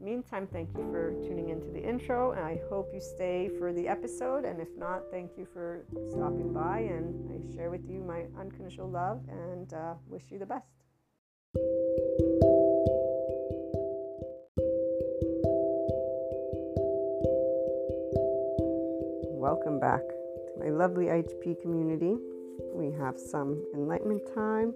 meantime, thank you for tuning into the intro, and I hope you stay for the episode. And if not, thank you for stopping by, and I share with you my unconditional love and uh, wish you the best. Welcome back to my lovely IHP community. We have some enlightenment time.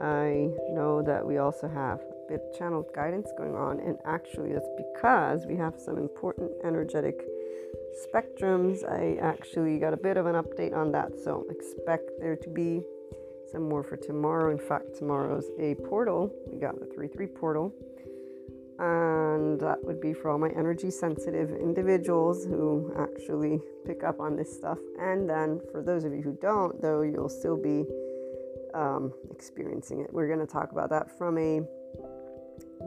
I know that we also have bit channeled guidance going on, and actually, that's because we have some important energetic spectrums. I actually got a bit of an update on that, so expect there to be some more for tomorrow. In fact, tomorrow's a portal. We got the 3 3 portal and that would be for all my energy sensitive individuals who actually pick up on this stuff. And then for those of you who don't, though, you'll still be um, experiencing it. We're going to talk about that from a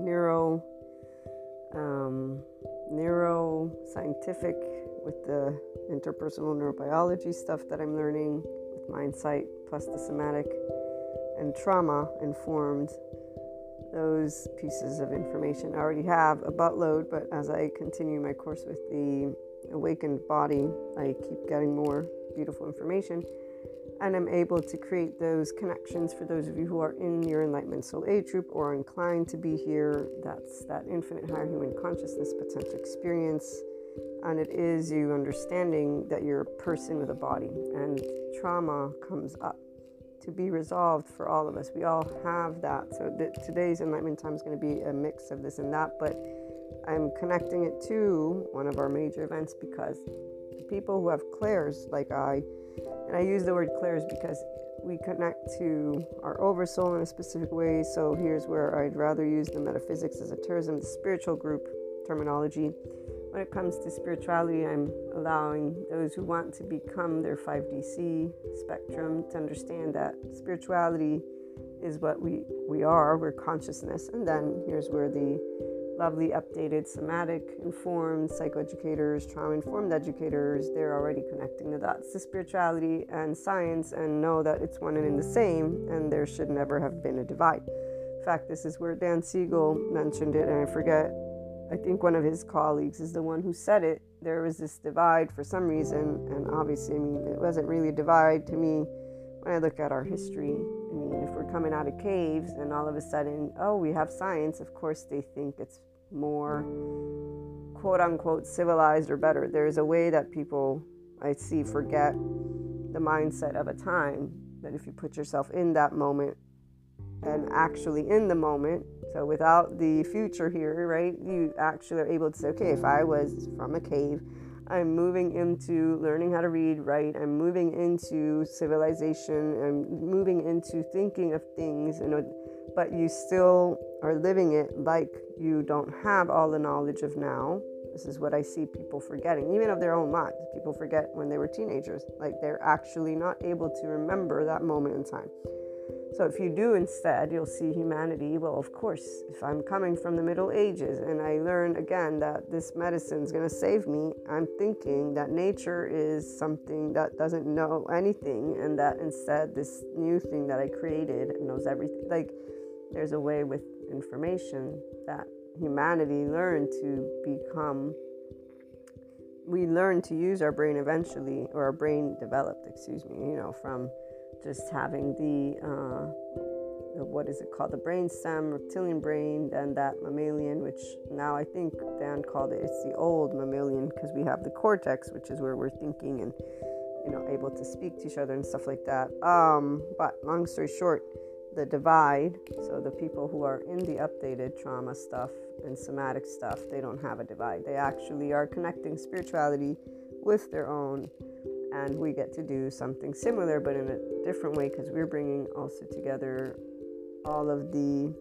neuro um, neuroscientific with the interpersonal neurobiology stuff that I'm learning with mindsight plus the somatic and trauma informed those pieces of information. I already have a buttload, but as I continue my course with the awakened body, I keep getting more beautiful information. And I'm able to create those connections for those of you who are in your Enlightenment Soul Age group or inclined to be here. That's that infinite higher human consciousness potential experience. And it is you understanding that you're a person with a body, and trauma comes up to be resolved for all of us. We all have that. So the, today's enlightenment time is going to be a mix of this and that, but I'm connecting it to one of our major events because the people who have clairs, like I, and I use the word clairs because we connect to our oversoul in a specific way. So here's where I'd rather use the metaphysics esoterism, the spiritual group terminology when it comes to spirituality, I'm allowing those who want to become their 5DC spectrum to understand that spirituality is what we, we are, we're consciousness. And then here's where the lovely updated somatic informed psychoeducators, trauma informed educators, they're already connecting the dots to spirituality and science and know that it's one and in the same, and there should never have been a divide. In fact, this is where Dan Siegel mentioned it, and I forget I think one of his colleagues is the one who said it. There was this divide for some reason, and obviously, I mean, it wasn't really a divide to me when I look at our history. I mean, if we're coming out of caves and all of a sudden, oh, we have science, of course, they think it's more quote unquote civilized or better. There's a way that people I see forget the mindset of a time that if you put yourself in that moment and actually in the moment, so without the future here, right, you actually are able to say, okay, if I was from a cave, I'm moving into learning how to read, write, I'm moving into civilization, I'm moving into thinking of things, you know, but you still are living it like you don't have all the knowledge of now. This is what I see people forgetting, even of their own lives. People forget when they were teenagers, like they're actually not able to remember that moment in time. So if you do instead, you'll see humanity. Well, of course, if I'm coming from the Middle Ages and I learn again that this medicine is going to save me, I'm thinking that nature is something that doesn't know anything and that instead this new thing that I created knows everything. Like there's a way with information that humanity learned to become we learn to use our brain eventually or our brain developed excuse me you know from just having the, uh, the what is it called the brain stem reptilian brain then that mammalian which now i think dan called it it's the old mammalian because we have the cortex which is where we're thinking and you know able to speak to each other and stuff like that. Um, but long story short the divide so the people who are in the updated trauma stuff and somatic stuff they don't have a divide. They actually are connecting spirituality with their own and we get to do something similar but in a different way because we're bringing also together all of the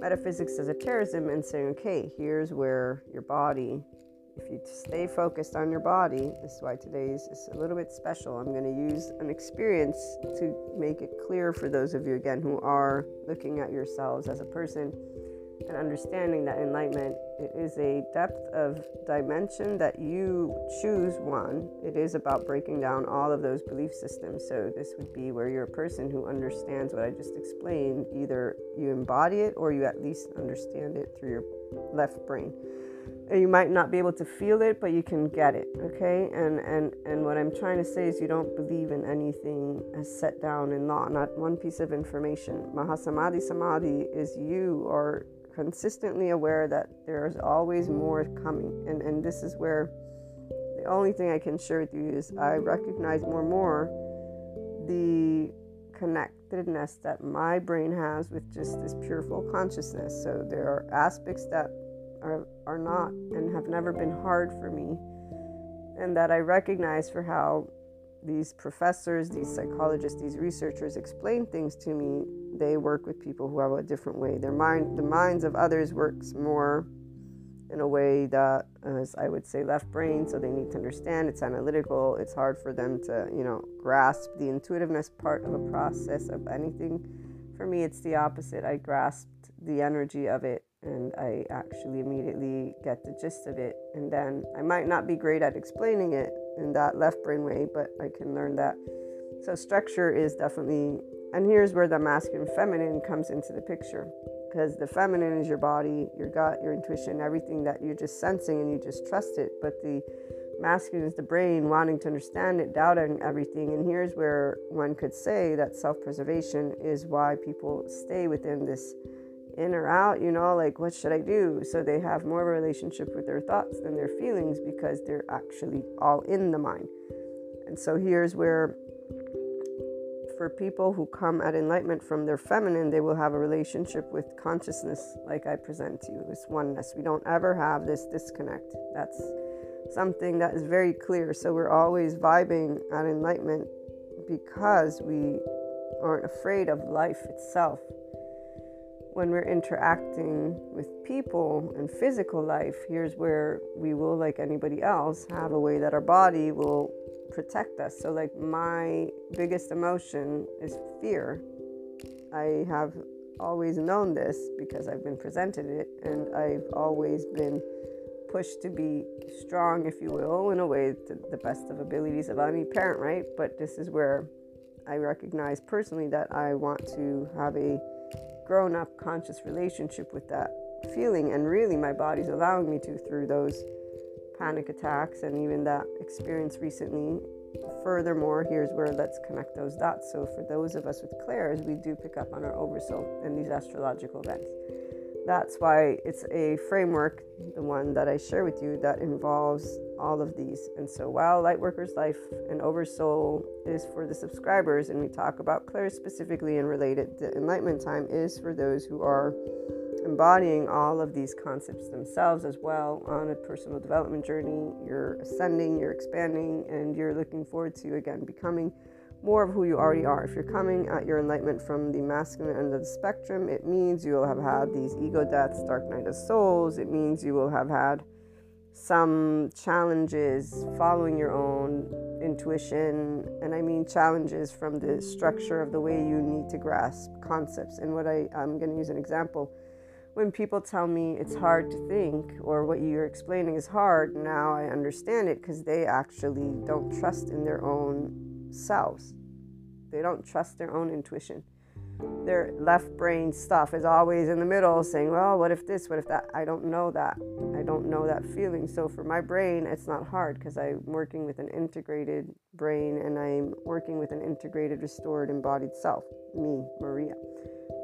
metaphysics esoterism and saying, okay, here's where your body, if you stay focused on your body, this is why today's is a little bit special. I'm going to use an experience to make it clear for those of you, again, who are looking at yourselves as a person and understanding that enlightenment it is a depth of dimension that you choose one. It is about breaking down all of those belief systems. So this would be where you're a person who understands what i just explained. Either you embody it or you at least understand it through your left brain you might not be able to feel it but you can get it okay and and and what i'm trying to say is you don't believe in anything as set down in law not one piece of information mahasamadhi samadhi is you are consistently aware that there's always more coming. And, and this is where the only thing I can share with you is I recognize more and more the connectedness that my brain has with just this pure full consciousness. So there are aspects that are, are not and have never been hard for me, and that I recognize for how these professors, these psychologists, these researchers explain things to me they work with people who have a different way. Their mind, the minds of others works more in a way that is, I would say, left brain. So they need to understand. It's analytical. It's hard for them to, you know, grasp the intuitiveness part of a process of anything. For me, it's the opposite. I grasped the energy of it, and I actually immediately get the gist of it. And then I might not be great at explaining it in that left brain way, but I can learn that. So structure is definitely and here's where the masculine feminine comes into the picture. Because the feminine is your body, your gut, your intuition, everything that you're just sensing and you just trust it. But the masculine is the brain wanting to understand it, doubting everything. And here's where one could say that self preservation is why people stay within this in or out, you know, like what should I do? So they have more of a relationship with their thoughts than their feelings because they're actually all in the mind. And so here's where for people who come at enlightenment from their feminine, they will have a relationship with consciousness, like I present to you, this oneness. We don't ever have this disconnect. That's something that is very clear. So we're always vibing at enlightenment because we aren't afraid of life itself. When we're interacting with people and physical life, here's where we will, like anybody else, have a way that our body will protect us. So, like, my biggest emotion is fear. I have always known this because I've been presented it, and I've always been pushed to be strong, if you will, in a way to the best of abilities of any parent, right? But this is where I recognize personally that I want to have a grown up conscious relationship with that feeling, and really, my body's allowing me to through those panic attacks and even that experience recently. Furthermore, here's where let's connect those dots. So, for those of us with clairs, we do pick up on our oversoul and these astrological events. That's why it's a framework, the one that I share with you, that involves all of these. And so, while Lightworkers Life and Oversoul is for the subscribers, and we talk about Claire specifically and related, the Enlightenment Time is for those who are embodying all of these concepts themselves as well on a personal development journey. You're ascending, you're expanding, and you're looking forward to again becoming more of who you already are. If you're coming at your enlightenment from the masculine end of the spectrum, it means you will have had these ego deaths, dark night of souls. It means you will have had some challenges following your own intuition. And I mean challenges from the structure of the way you need to grasp concepts. And what I, I'm going to use an example when people tell me it's hard to think or what you're explaining is hard, now I understand it because they actually don't trust in their own selves. They don't trust their own intuition. Their left brain stuff is always in the middle saying, well, what if this, what if that? I don't know that. I don't know that feeling. So for my brain, it's not hard because I'm working with an integrated brain and I'm working with an integrated, restored, embodied self, me, Maria.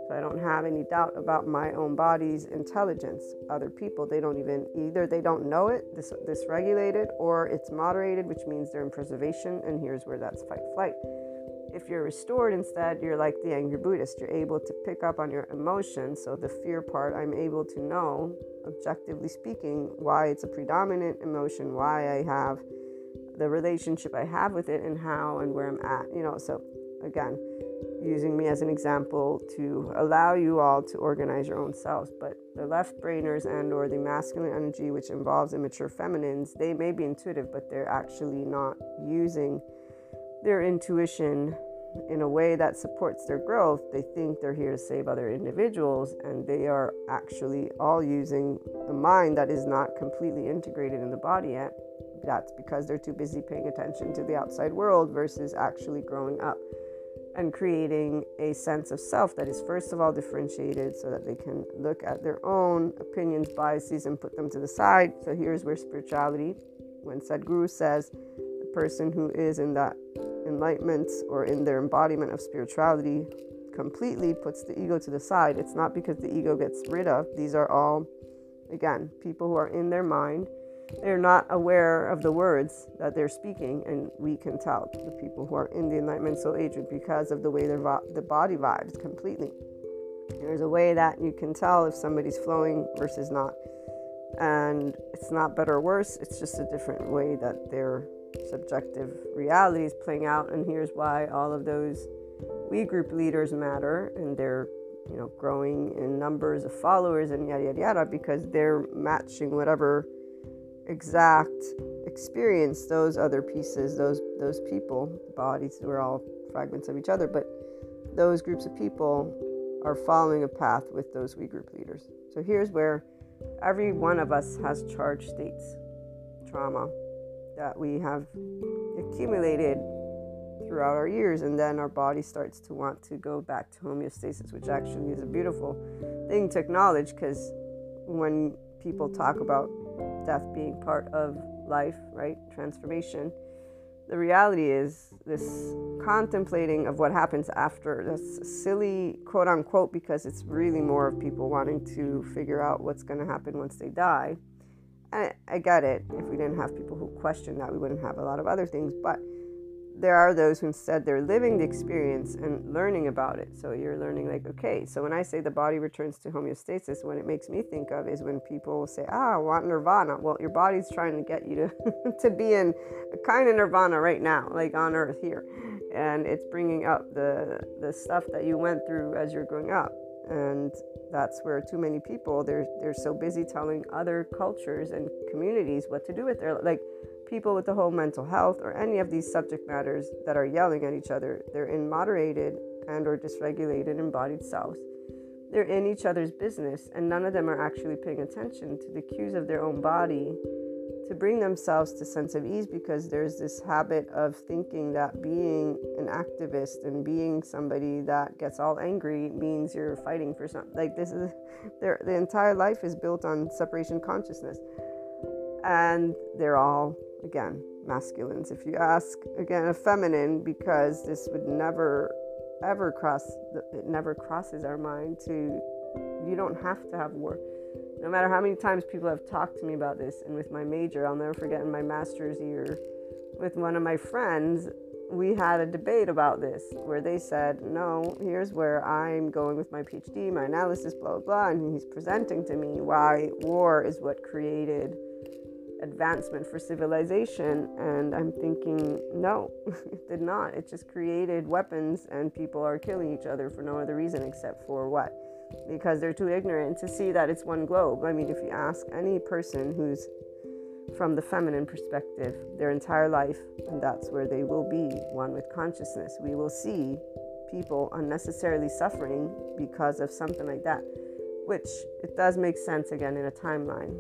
So I don't have any doubt about my own body's intelligence. Other people, they don't even either they don't know it, this dysregulated, or it's moderated, which means they're in preservation. And here's where that's fight flight. If you're restored instead, you're like the angry Buddhist. You're able to pick up on your emotions. So the fear part, I'm able to know, objectively speaking, why it's a predominant emotion, why I have the relationship I have with it, and how and where I'm at. You know, so again using me as an example to allow you all to organize your own selves but the left brainers and or the masculine energy which involves immature feminines they may be intuitive but they're actually not using their intuition in a way that supports their growth. They think they're here to save other individuals and they are actually all using a mind that is not completely integrated in the body yet. That's because they're too busy paying attention to the outside world versus actually growing up and creating a sense of self that is, first of all, differentiated so that they can look at their own opinions, biases, and put them to the side. So here's where spirituality, when Sadhguru says the person who is in that enlightenment or in their embodiment of spirituality completely puts the ego to the side, it's not because the ego gets rid of. These are all, again, people who are in their mind they're not aware of the words that they're speaking, and we can tell the people who are in the enlightenment soul age because of the way their vo- the body vibes completely. There's a way that you can tell if somebody's flowing versus not, and it's not better or worse. It's just a different way that their subjective reality is playing out. And here's why all of those we group leaders matter, and they're you know growing in numbers of followers and yada yada yada because they're matching whatever exact experience those other pieces, those those people, bodies, we're all fragments of each other, but those groups of people are following a path with those we group leaders. So here's where every one of us has charged states, trauma that we have accumulated throughout our years, and then our body starts to want to go back to homeostasis, which actually is a beautiful thing to acknowledge because when people talk about death being part of life, right? Transformation. The reality is this contemplating of what happens after. That's silly, quote unquote, because it's really more of people wanting to figure out what's going to happen once they die. I get it. If we didn't have people who question that, we wouldn't have a lot of other things. But there are those who instead they're living the experience and learning about it. So you're learning like, okay, so when I say the body returns to homeostasis, what it makes me think of is when people say, ah, I want nirvana. Well, your body's trying to get you to, to be in a kind of nirvana right now, like on earth here. And it's bringing up the, the stuff that you went through as you're growing up. And that's where too many people, they're, they're so busy telling other cultures and communities what to do with their, like, people with the whole mental health or any of these subject matters that are yelling at each other they're in moderated and or dysregulated embodied selves. They're in each other's business and none of them are actually paying attention to the cues of their own body to bring themselves to sense of ease because there's this habit of thinking that being an activist and being somebody that gets all angry means you're fighting for something like this is their the entire life is built on separation consciousness. And they're all again, masculines. If you ask again a feminine, because this would never ever cross, it never crosses our mind to, you don't have to have war. No matter how many times people have talked to me about this, and with my major, I'll never forget in my master's year, with one of my friends, we had a debate about this where they said, No, here's where I'm going with my PhD, my analysis, blah, blah, blah. And he's presenting to me why war is what created advancement for civilization. And I'm thinking, no, it did not. It just created weapons, and people are killing each other for no other reason except for what? Because they're too ignorant to see that it's one globe. I mean, if you ask any person who's from the feminine perspective their entire life, and that's where they will be one with consciousness, we will see people unnecessarily suffering because of something like that which it does make sense again in a timeline.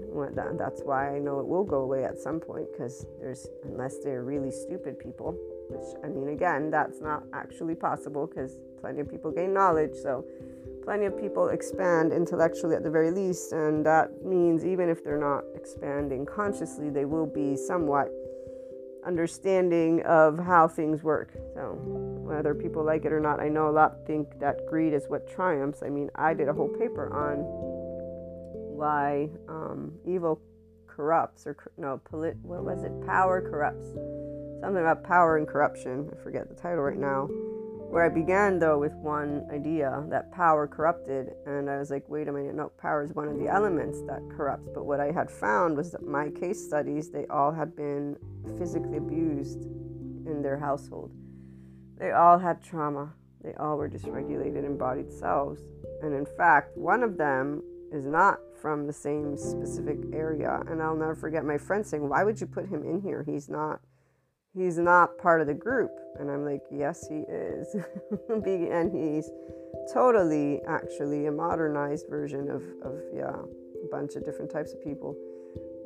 That's why I know it will go away at some point because there's, unless they're really stupid people, which I mean, again, that's not actually possible because plenty of people gain knowledge. So plenty of people expand intellectually at the very least. And that means even if they're not expanding consciously, they will be somewhat understanding of how things work. So, whether people like it or not, I know a lot think that greed is what triumphs. I mean, I did a whole paper on why um, evil corrupts, or no, polit- what was it? Power corrupts. Something about power and corruption. I forget the title right now. Where I began though with one idea that power corrupted, and I was like, wait a minute, no, power is one of the elements that corrupts. But what I had found was that my case studies, they all had been physically abused in their household. They all had trauma. they all were dysregulated embodied selves. And in fact, one of them is not from the same specific area. And I'll never forget my friend saying, Why would you put him in here? He's not he's not part of the group. And I'm like, Yes, he is. and he's totally actually a modernized version of, of yeah, a bunch of different types of people.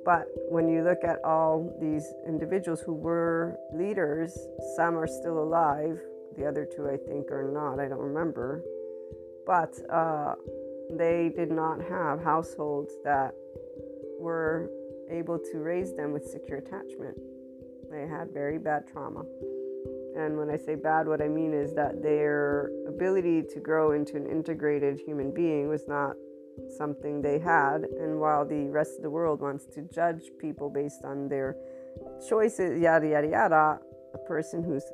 But when you look at all these individuals who were leaders, some are still alive. The other two, I think, are not. I don't remember. But uh, they did not have households that were able to raise them with secure attachment. They had very bad trauma. And when I say bad, what I mean is that their ability to grow into an integrated human being was not something they had. And while the rest of the world wants to judge people based on their choices, yada, yada, yada, a person who's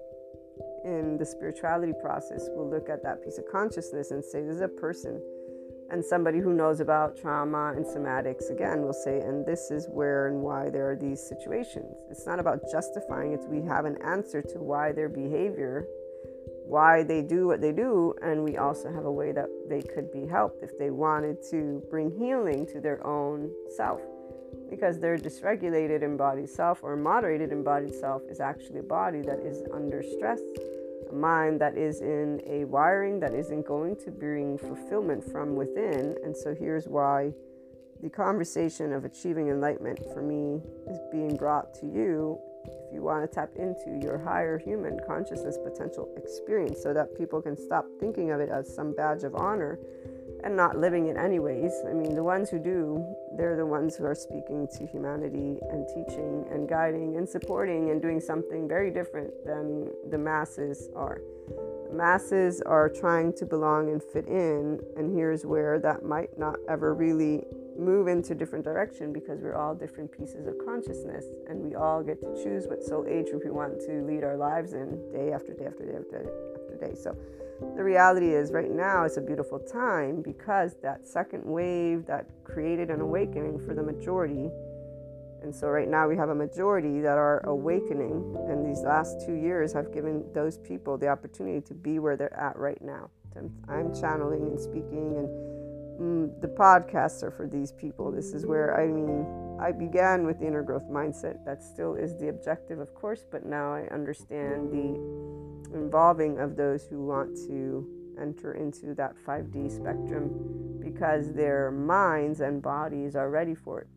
in the spirituality process will look at that piece of consciousness and say, This is a person and somebody who knows about trauma and somatics again will say and this is where and why there are these situations. It's not about justifying it's we have an answer to why their behavior why they do what they do and we also have a way that they could be helped if they wanted to bring healing to their own self. Because their dysregulated embodied self or moderated embodied self is actually a body that is under stress mind that is in a wiring that isn't going to bring fulfillment from within. And so here's why the conversation of achieving enlightenment for me is being brought to you if you want to tap into your higher human consciousness potential experience so that people can stop thinking of it as some badge of honor and not living it anyways. I mean, the ones who do, they're the ones who are speaking to humanity and teaching and guiding and supporting and doing something very different than the masses are. The masses are trying to belong and fit in, and here's where that might not ever really move into different direction because we're all different pieces of consciousness and we all get to choose what soul age group we want to lead our lives in day after day after day after day after day. So the reality is right now it's a beautiful time because that second wave that created an awakening for the majority. And so right now we have a majority that are awakening. And these last two years have given those people the opportunity to be where they're at right now. I'm, channeling and speaking and Mm, the podcasts are for these people this is where i mean i began with the inner growth mindset that still is the objective of course but now i understand the involving of those who want to enter into that 5D spectrum because their minds and bodies are ready for it.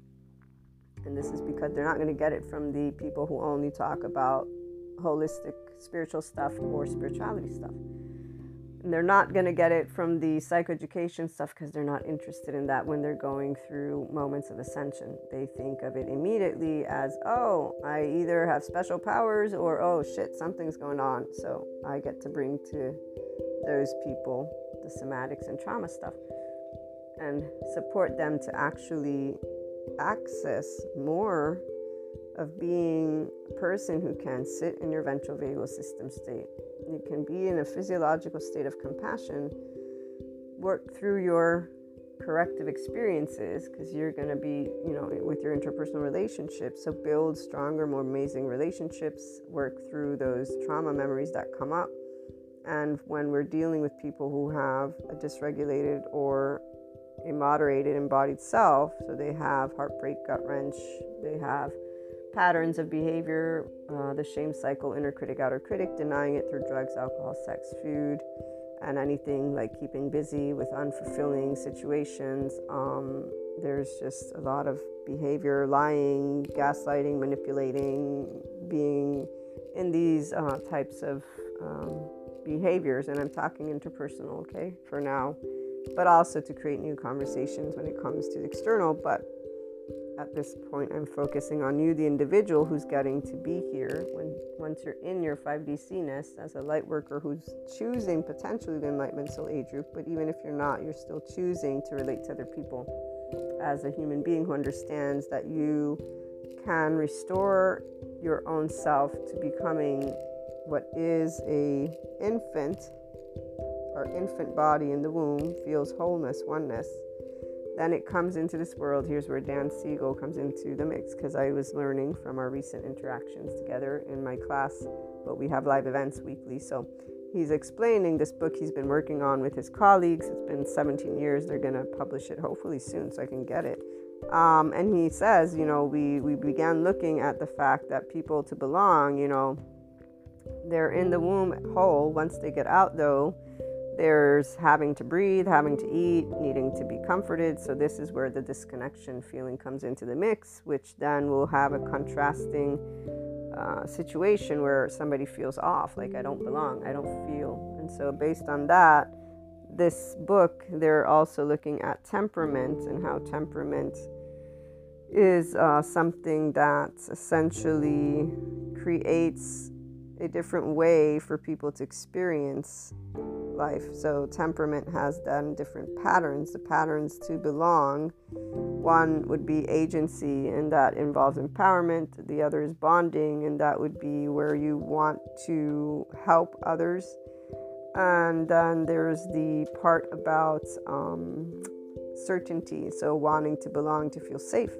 And this is because they're not going to get it from the people who only talk about holistic spiritual stuff or spirituality stuff. And they're not going to get it from the psychoeducation stuff because they're not interested in that when they're going through moments of ascension. They think of it immediately as, oh, I either have special powers or, oh shit, something's going on. So I get to bring to those people the somatics and trauma stuff and support them to actually access more of being a person who can sit in your ventral vagal system state you can be in a physiological state of compassion, work through your corrective experiences because you're going to be, you know, with your interpersonal relationships. So build stronger, more amazing relationships, work through those trauma memories that come up. And when we're dealing with people who have a dysregulated or a moderated embodied self, so they have heartbreak, gut wrench, they have patterns of behavior, uh, the shame cycle, inner critic, outer critic, denying it through drugs, alcohol, sex, food, and anything like keeping busy with unfulfilling situations. Um, there's just a lot of behavior, lying, gaslighting, manipulating, being in these uh, types of um, behaviors. And I'm talking interpersonal, okay, for now, but also to create new conversations when it comes to external. But at this point i'm focusing on you the individual who's getting to be here. When once you're in your 5dc nest as a light worker who's choosing potentially the enlightenment soul age group but even if you're not you're still choosing to relate to other people as a human being who understands that you can restore your own self to becoming what is a infant. Or infant body in the womb feels wholeness oneness then it comes into this world. Here's where Dan Siegel comes into the mix because I was learning from our recent interactions together in my class, but we have live events weekly. So he's explaining this book he's been working on with his colleagues. It's been 17 years. They're going to publish it hopefully soon so I can get it. Um, and he says, you know, we, we began looking at the fact that people to belong, you know, they're in the womb whole. Once they get out, though, there's having to breathe, having to eat, needing to be comforted. So, this is where the disconnection feeling comes into the mix, which then will have a contrasting uh, situation where somebody feels off, like I don't belong, I don't feel. And so, based on that, this book, they're also looking at temperament and how temperament is uh, something that essentially creates a different way for people to experience life. So, temperament has then different patterns. The patterns to belong one would be agency, and that involves empowerment. The other is bonding, and that would be where you want to help others. And then there's the part about um, certainty, so wanting to belong to feel safe.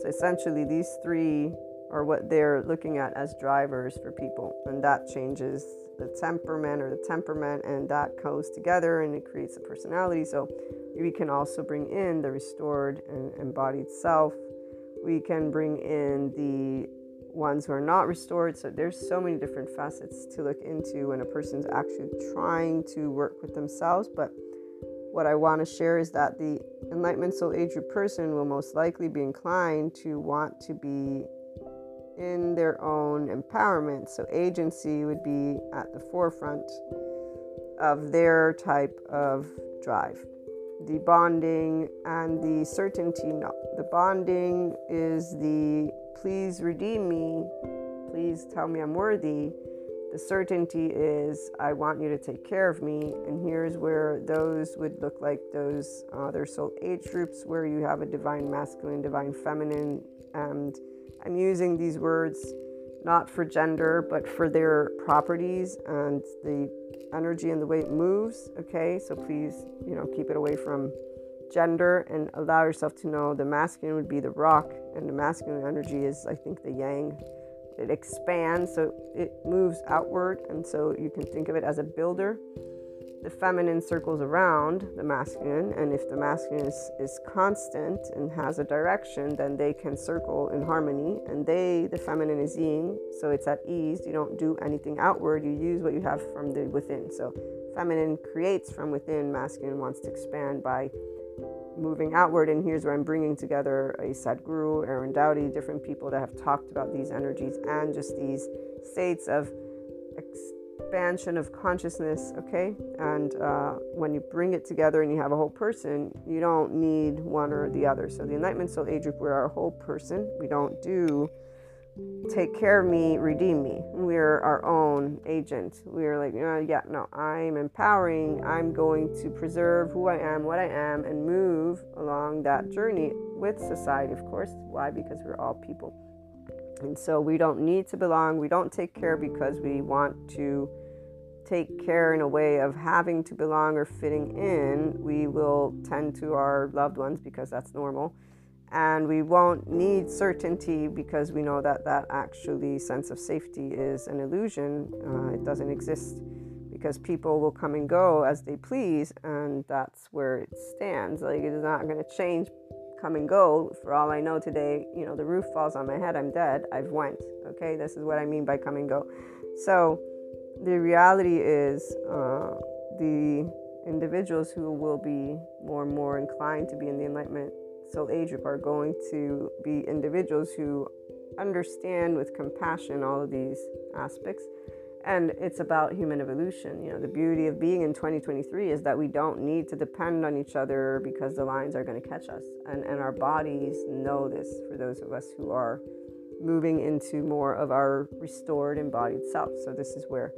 So, essentially, these three or what they're looking at as drivers for people. And that changes the temperament or the temperament, and that goes together and it creates a personality. So we can also bring in the restored and embodied self. We can bring in the ones who are not restored. So there's so many different facets to look into when a person's actually trying to work with themselves. But what I want to share is that the Enlightenment Soul Age person will most likely be inclined to want to be in their own empowerment. So, agency would be at the forefront of their type of drive. The bonding and the certainty, no. The bonding is the please redeem me, please tell me I'm worthy. The certainty is I want you to take care of me. And here's where those would look like those other soul age groups where you have a divine masculine, divine feminine, and I'm using these words not for gender, but for their properties and the energy and the way it moves. Okay, so please, you know, keep it away from gender and allow yourself to know the masculine would be the rock, and the masculine energy is, I think, the yang. It expands, so it moves outward, and so you can think of it as a builder the feminine circles around the masculine, and if the masculine is, is constant and has a direction, then they can circle in harmony. And they, the feminine, is yin, so it's at ease. You don't do anything outward, you use what you have from the within. So, feminine creates from within, masculine wants to expand by moving outward. And here's where I'm bringing together a Sadhguru, Aaron Doughty, different people that have talked about these energies and just these states of. Expansion of consciousness, okay? And uh, when you bring it together and you have a whole person, you don't need one or the other. So the Enlightenment Soul Age group, we're a whole person. We don't do take care of me, redeem me. We're our own agent. We're like, yeah, no, I'm empowering. I'm going to preserve who I am, what I am, and move along that journey with society, of course. Why? Because we're all people. And so we don't need to belong. We don't take care because we want to take care in a way of having to belong or fitting in, we will tend to our loved ones because that's normal. And we won't need certainty because we know that that actually sense of safety is an illusion. Uh, it doesn't exist because people will come and go as they please, and that's where it stands. Like it is not going to change, come and go. For all I know today, you know, the roof falls on my head, I'm dead. I've went. Okay, this is what I mean by come and go. So the reality is uh, the individuals who will be more and more inclined to be in the enlightenment soul age group are going to be individuals who understand with compassion all of these aspects. And it's about human evolution. You know the beauty of being in 2023 is that we don't need to depend on each other because the lines are going to catch us. And and our bodies know this for those of us who are moving into more of our restored embodied self. So this is where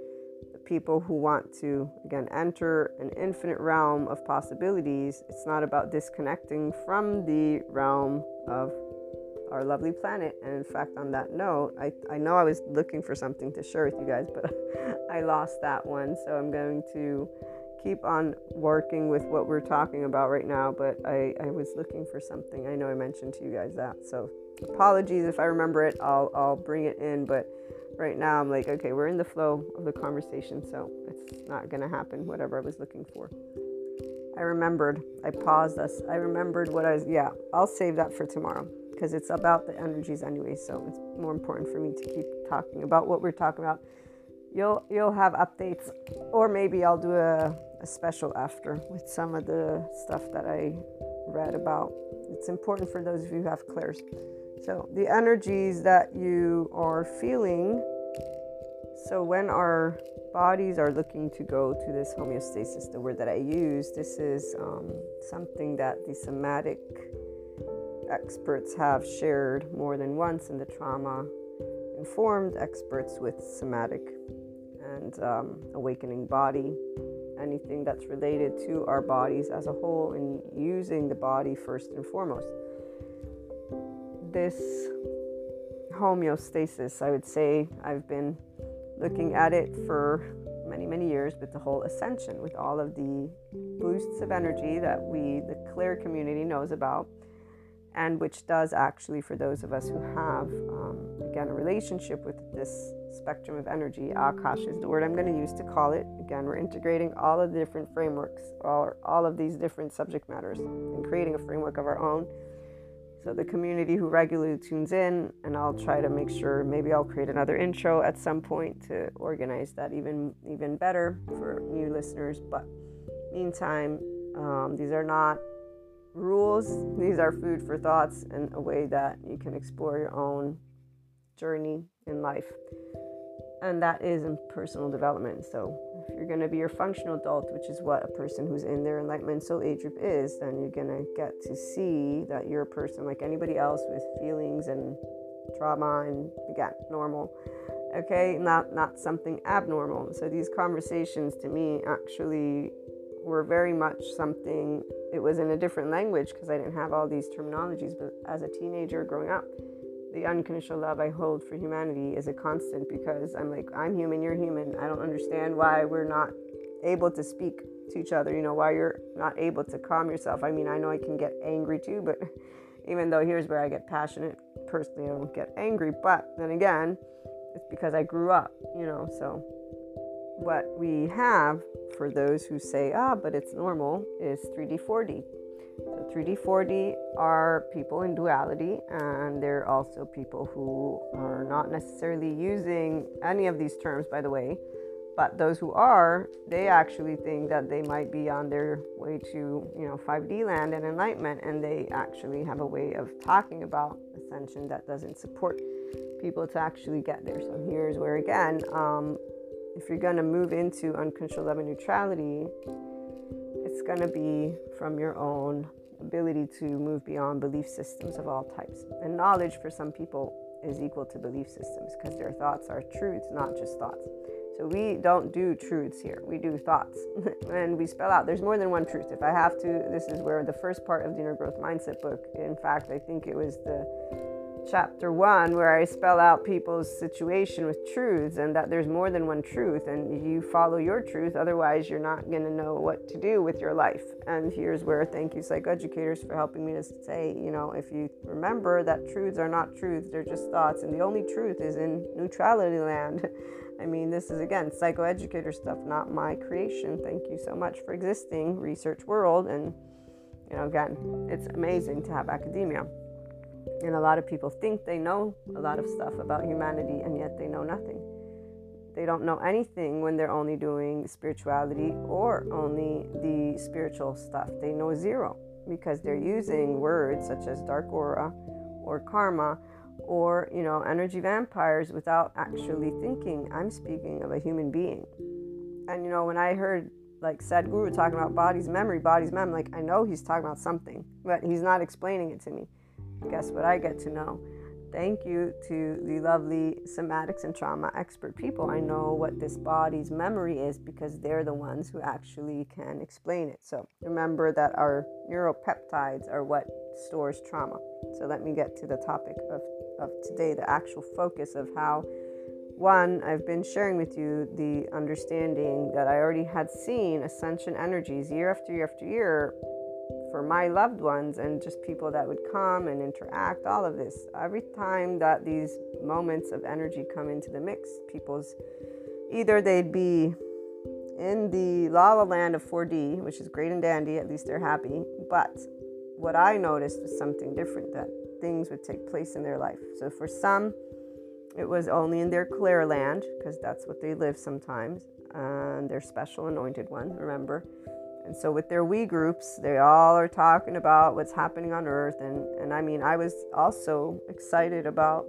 people who want to, again, enter an infinite realm of possibilities, it's not about disconnecting from the realm of our lovely planet. And in fact, on that note, I, I know I was looking for something to share with you guys, but I lost that one. So I'm going to keep on working with what we're talking about right now, but I, I was looking for something. I know I mentioned to you guys that. So apologies if I remember it, I'll, I'll bring it in. But right now I'm like, okay, we're in the flow of the conversation, so it's not going to happen, whatever I was looking for. I remembered, I paused us. I remembered what I was, yeah, I'll save that for tomorrow because it's about the energies anyway. So it's more important for me to keep talking about what we're talking about. You'll you'll have updates, or maybe I'll do a, a special after with some of the stuff that I read about. It's important for those of you who have clairs. So the energies that you are feeling. So when our bodies are looking to go to this homeostasis, the word that I use, this is um, something that the somatic experts have shared more than once in the trauma informed experts with somatic and um, awakening body, anything that's related to our bodies as a whole, and using the body first and foremost. This homeostasis, I would say, I've been looking at it for many, many years with the whole ascension, with all of the boosts of energy that we, the clair community, knows about and which does actually, for those of us who have, um, again, a relationship with this spectrum of energy, Akash is the word I'm going to use to call it. Again, we're integrating all of the different frameworks, all, all of these different subject matters, and creating a framework of our own. So, the community who regularly tunes in, and I'll try to make sure maybe I'll create another intro at some point to organize that even even better for new listeners. But meantime, um, these are not rules. These are food for thoughts and a way that you can explore your own journey in life. And that is in personal development. So, you're going to be your functional adult, which is what a person who's in their enlightenment soul age group is, then you're going to get to see that you're a person like anybody else with feelings and trauma and again, normal. Okay, not not something abnormal. So these conversations to me actually were very much something, it was in a different language because I didn't have all these terminologies, but as a teenager growing up, the unconditional love I hold for humanity is a constant because I'm like, I'm human, you're human. I don't understand why we're not able to speak to each other, you know, why you're not able to calm yourself. I mean, I know I can get angry too, but even though here's where I get passionate, personally, I don't get angry. But then again, it's because I grew up, you know, so what we have for those who say, ah, but it's normal, is 3D, 4D. So 3D, 4D are people in duality, and they're also people who are not necessarily using any of these terms, by the way. But those who are, they actually think that they might be on their way to, you know, 5D land and enlightenment, and they actually have a way of talking about ascension that doesn't support people to actually get there. So here's where again, um, if you're going to move into unconditional love and neutrality, it's going to be from your own ability to move beyond belief systems of all types. And knowledge for some people is equal to belief systems because their thoughts are truths, not just thoughts. So we don't do truths here. We do thoughts. and we spell out there's more than one truth. If I have to, this is where the first part of the inner growth mindset book, in fact, I think it was the chapter one where I spell out people's situation with truths and that there's more than one truth and you follow your truth. Otherwise, you're not going to know what to do with your life. And here's where thank you, psychoeducators, for helping me to say, you know, if you remember that truths are not truths, they're just thoughts. And the only truth is in neutrality land. I mean, this is again psychoeducator stuff, not my creation. Thank you so much for existing, research world. And, you know, again, it's amazing to have academia. And a lot of people think they know a lot of stuff about humanity, and yet they know nothing. They don't know anything when they're only doing spirituality or only the spiritual stuff. They know zero because they're using words such as dark aura or karma or, you know, energy vampires without actually thinking. I'm speaking of a human being. And, you know, when I heard like Sadhguru talking about body's memory, body's memory, like I know he's talking about something, but he's not explaining it to me guess what I get to know? Thank you to the lovely somatics and trauma expert people. I know what this body's memory is because they're the ones who actually can explain it. So remember that our neuropeptides are what stores trauma. So let me get to the topic of, of today, the actual focus of how one, I've been sharing with you the understanding that I already had seen ascension energies year after year after year for my loved ones and just people that would come and interact, all of this. Every time that these moments of energy come into the mix, people's either they'd be in the la la land of 4D, which is great and dandy, at least they're happy. But what I noticed was something different that things would take place in their life. So for some, it was only in their clair land, because that's what they live sometimes, and their special anointed one, remember. And so with their we groups, they all are talking about what's happening on earth. And, and I mean, I was also excited about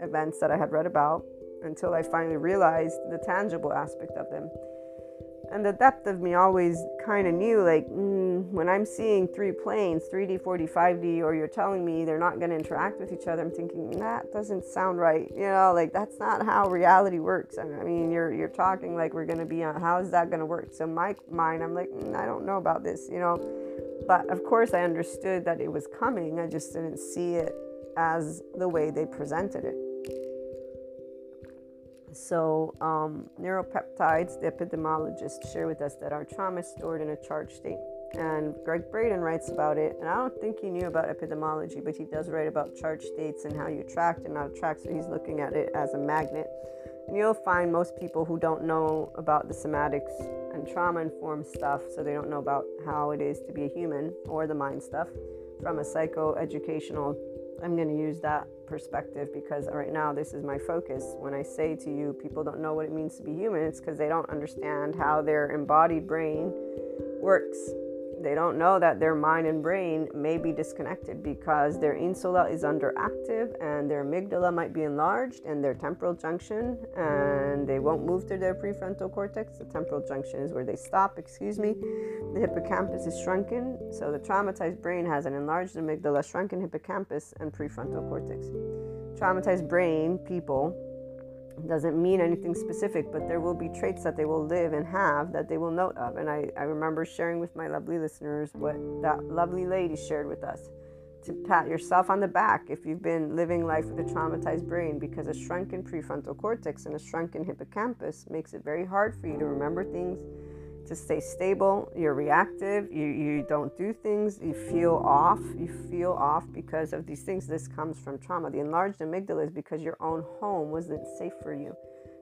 events that I had read about until I finally realized the tangible aspect of them and the depth of me always kind of knew like mm, when i'm seeing three planes 3d 4d 5d or you're telling me they're not going to interact with each other i'm thinking that doesn't sound right you know like that's not how reality works i mean you're you're talking like we're going to be on how is that going to work? So my mind i'm like mm, i don't know about this you know? But of course i understood that it was coming i just didn't see it as the way they presented it so, um, neuropeptides, the epidemiologists share with us that our trauma is stored in a charged state. And Gregg Braden writes about it. And I don't think he knew about epidemiology, but he does write about charged states and how you attract and not attract. So he's looking at it as a magnet. And you'll find most people who don't know about the somatics and trauma informed stuff, so they don't know about how it is to be a human or the mind stuff from a psychoeducational I'm going to use that perspective because right now this is my focus. When I say to you, people don't know what it means to be human, it's because they don't understand how their embodied brain works they don't know that their mind and brain may be disconnected because their insula is underactive and their amygdala might be enlarged and their temporal junction and they won't move to their prefrontal cortex. The temporal junction is where they stop, excuse me. The hippocampus is shrunken, so the traumatized brain has an enlarged amygdala, shrunken hippocampus, and prefrontal cortex. Traumatized brain people doesn't mean anything specific, but there will be traits that they will live and have that they will note of. And I, I remember sharing with my lovely listeners what that lovely lady shared with us to pat yourself on the back if you've been living life with a traumatized brain because a shrunken prefrontal cortex and a shrunken hippocampus makes it very hard for you to remember things to stay stable. You're reactive. You, you don't do things. You feel off. You feel off because of these things. This comes from trauma. The enlarged amygdala is because your own home wasn't safe for you.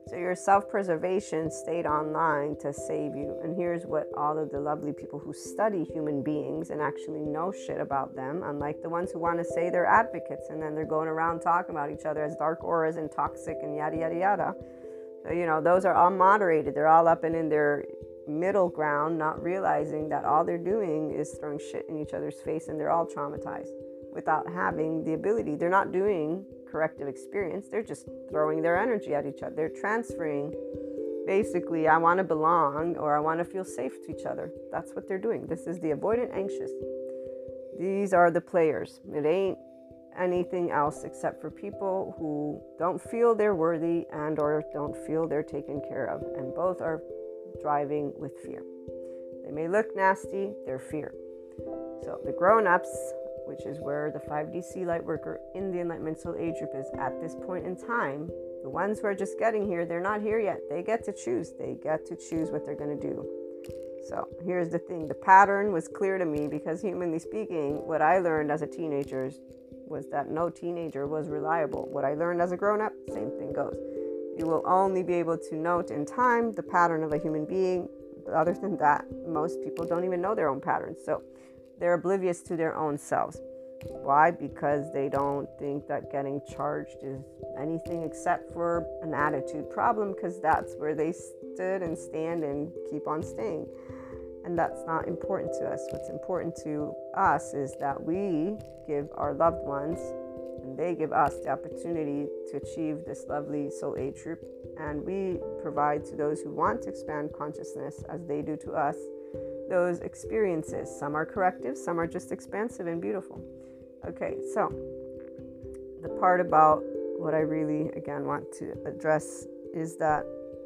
So your self preservation stayed online to save you. And here's what all of the lovely people who study human beings and actually know shit about them, unlike the ones who want to say they're advocates and then they're going around talking about each other as dark auras and toxic and yada, yada, yada. So, you know, those are all moderated. They're all up and in their middle ground, not realizing that all they're doing is throwing shit in each other's face and they're all traumatized without having the ability. They're not doing corrective experience, they're just throwing their energy at each other. They're transferring basically, I want to belong or I want to feel safe to each other. That's what they're doing. This is the avoidant anxious. These are the players. It ain't anything else except for people who don't feel they're worthy and or don't feel they're taken care of and both are driving with fear. They may look nasty, they're fear. So the grown ups, which is where the 5DC light worker in the Enlightenment Soul Age group is at this point in time, the ones who are just getting here, they're not here yet. They get to choose. They get to choose what they're going to do. So here's the thing the pattern was clear to me because, humanly speaking, what I learned as a teenager was that no teenager was reliable. What I learned as a grown up, same thing goes. You will only be able to note in time the pattern of a human being. Other than that, most people don't even know their own patterns. So they're oblivious to their own selves. Why? Because they don't think that getting charged is anything except for an attitude problem, because that's where they stood and stand and keep on staying. And that's not important to us. What's important to us is that we give our loved ones and they give us the opportunity to achieve this lovely soul age group. And we provide to those who want to expand consciousness, as they do to us, those experiences. Some are corrective, some are just expansive and beautiful. Okay, so the part about what I really, again, want to address is that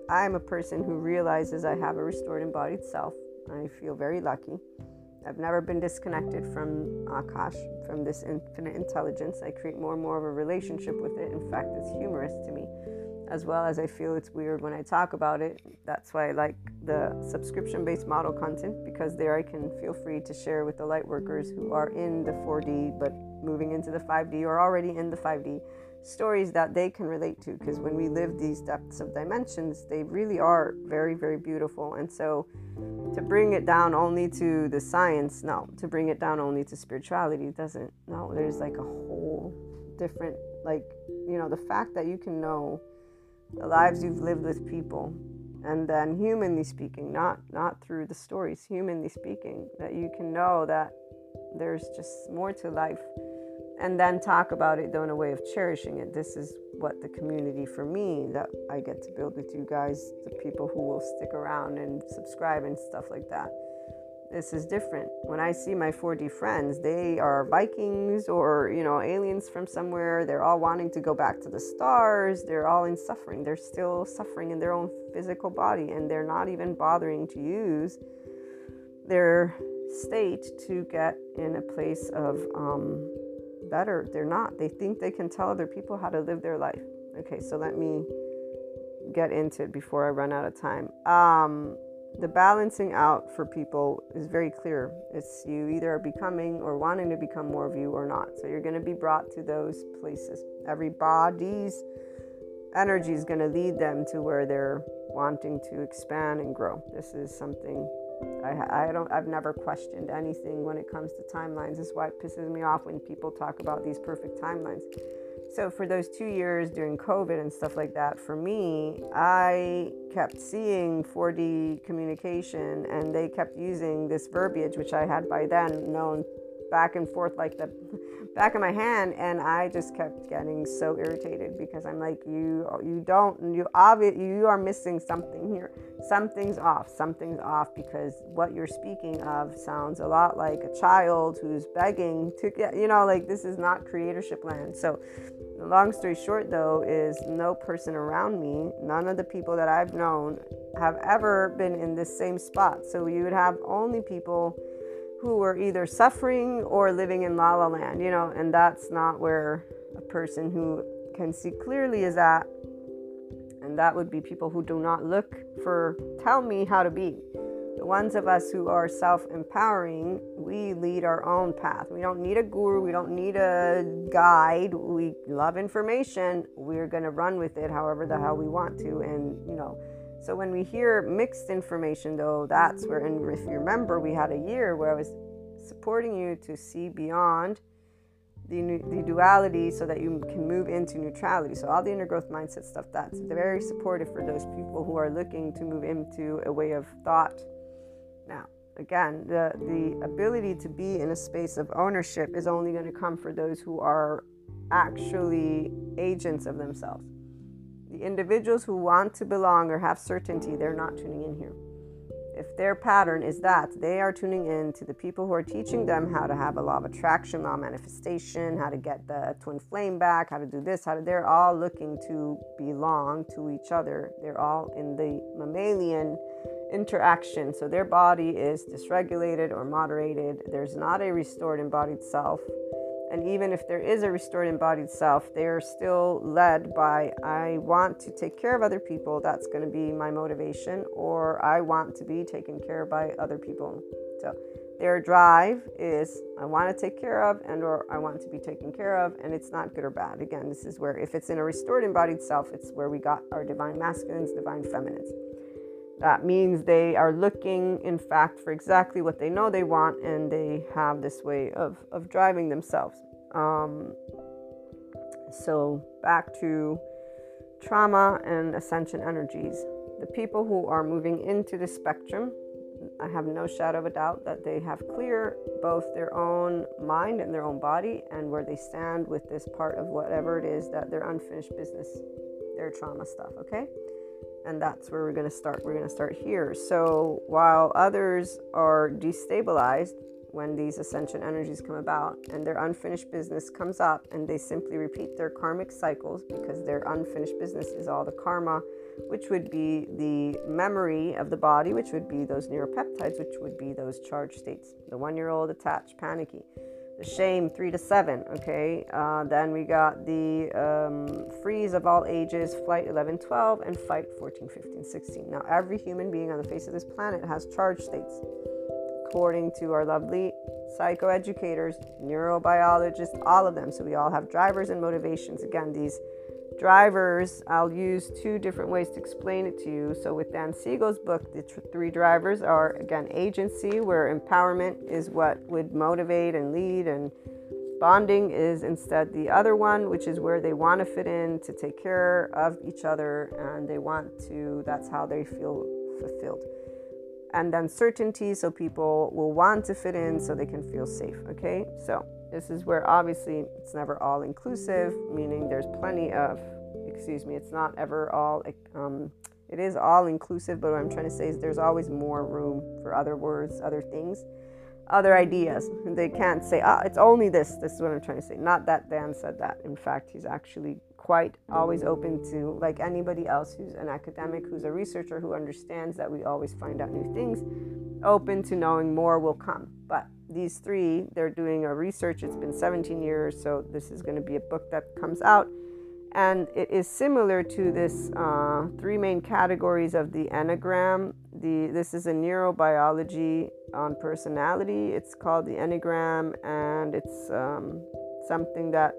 I'm a person who realizes I have a restored embodied self. I feel very lucky. I've never been disconnected from Akash, from this infinite intelligence. I create more and more of a relationship with it. In fact, it's humorous to me. as well as I feel it's weird when I talk about it. That's why I like the subscription based model content because there I can feel free to share with the light workers who are in the 4D but moving into the 5D or already in the 5D stories that they can relate to because when we live these depths of dimensions they really are very very beautiful. And so to bring it down only to the science no. To bring it down only to spirituality doesn't no. There's like a whole different like you know the fact that you can know the lives you've lived with people and then humanly speaking not not through the stories humanly speaking that you can know that there's just more to life and then talk about it though in a way of cherishing it. This is what the community for me that i get to build with you guys the people who will stick around and subscribe and stuff like that. This is different. When i see my 4d friends they are vikings or you know aliens from somewhere. They're all wanting to go back to the stars. They're all in suffering. They're still suffering in their own physical body and they're not even bothering to use their state to get in a place of um, better. They're not. They think they can tell other people how to live their life. Okay, so let me get into it before I run out of time. Um, the balancing out for people is very clear. It's you either are becoming or wanting to become more of you or not. So you're going to be brought to those places. Everybody's energy is going to lead them to where they're wanting to expand and grow. This is something I, I don't I've never questioned anything when it comes to timelines. This is why it pisses me off when people talk about these perfect timelines. So for those two years during COVID and stuff like that, for me, I kept seeing 4D communication and they kept using this verbiage, which I had by then known back and forth like the back of my hand and I just kept getting so irritated because I'm like you you don't you obvious you are missing something here. Something's off something's off because what you're speaking of sounds a lot like a child who's begging to get you know like this is not creatorship land. So the long story short though is no person around me none of the people that I've known have ever been in this same spot. So you would have only people who are either suffering or living in la la land, you know, and that's not where a person who can see clearly is at. And that would be people who do not look for, tell me how to be. The ones of us who are self empowering, we lead our own path. We don't need a guru, we don't need a guide. We love information. We're going to run with it however the hell we want to. And, you know, so when we hear mixed information, though, that's where, and if you remember, we had a year where I was supporting you to see beyond the, the duality so that you can move into neutrality. So all the inner growth mindset stuff, that's very supportive for those people who are looking to move into a way of thought. Now, again, the, the ability to be in a space of ownership is only going to come for those who are actually agents of themselves. The individuals who want to belong or have certainty, they're not tuning in here. If their pattern is that, they are tuning in to the people who are teaching them how to have a law of attraction, law of manifestation, how to get the twin flame back, how to do this, how to, they're all looking to belong to each other. They're all in the mammalian interaction. So their body is dysregulated or moderated. There's not a restored embodied self. And even if there is a restored embodied self, they are still led by, I want to take care of other people. That's going to be my motivation. Or I want to be taken care of by other people. So their drive is, I want to take care of and or I want to be taken care of. And it's not good or bad. Again, this is where, if it's in a restored embodied self, it's where we got our divine masculines, divine feminines. That means they are looking, in fact, for exactly what they know they want, and they have this way of, of driving themselves. Um, so, back to trauma and ascension energies. The people who are moving into the spectrum, I have no shadow of a doubt that they have clear both their own mind and their own body and where they stand with this part of whatever it is that their unfinished business, their trauma stuff, okay? And that's where we're going to start. We're going to start here. So while others are destabilized when these ascension energies come about and their unfinished business comes up and they simply repeat their karmic cycles because their unfinished business is all the karma, which would be the memory of the body, which would be those neuropeptides, which would be those charged states. The one year old attached, panicky shame 3 to 7 okay? Uh, then we got the um, freeze of all ages flight 11 12 and fight 14 15 16 now every human being on the face of this planet has charge states. According to our lovely psychoeducators neurobiologists all of them. So we all have drivers and motivations. Again these drivers i'll use two different ways to explain it to you. So with dan siegel's book the tr- three drivers are again agency where empowerment is what would motivate and lead and bonding is instead the other one which is where they want to fit in to take care of each other and they want to that's how they feel fulfilled. And then certainty so people will want to fit in so they can feel safe okay? So this is where obviously it's never all inclusive, meaning there's plenty of, excuse me, it's not ever all, um, it is all inclusive, but what I'm trying to say is there's always more room for other words, other things, other ideas. They can't say, ah, it's only this. This is what I'm trying to say. Not that Dan said that. In fact, he's actually quite always open to, like anybody else who's an academic, who's a researcher, who understands that we always find out new things, open to knowing more will come. But these three, they're doing a research. It's been 17 years, so this is going to be a book that comes out. And it is similar to this uh, three main categories of the Enneagram. The, this is a neurobiology on personality. It's called the Enneagram, and it's um, something that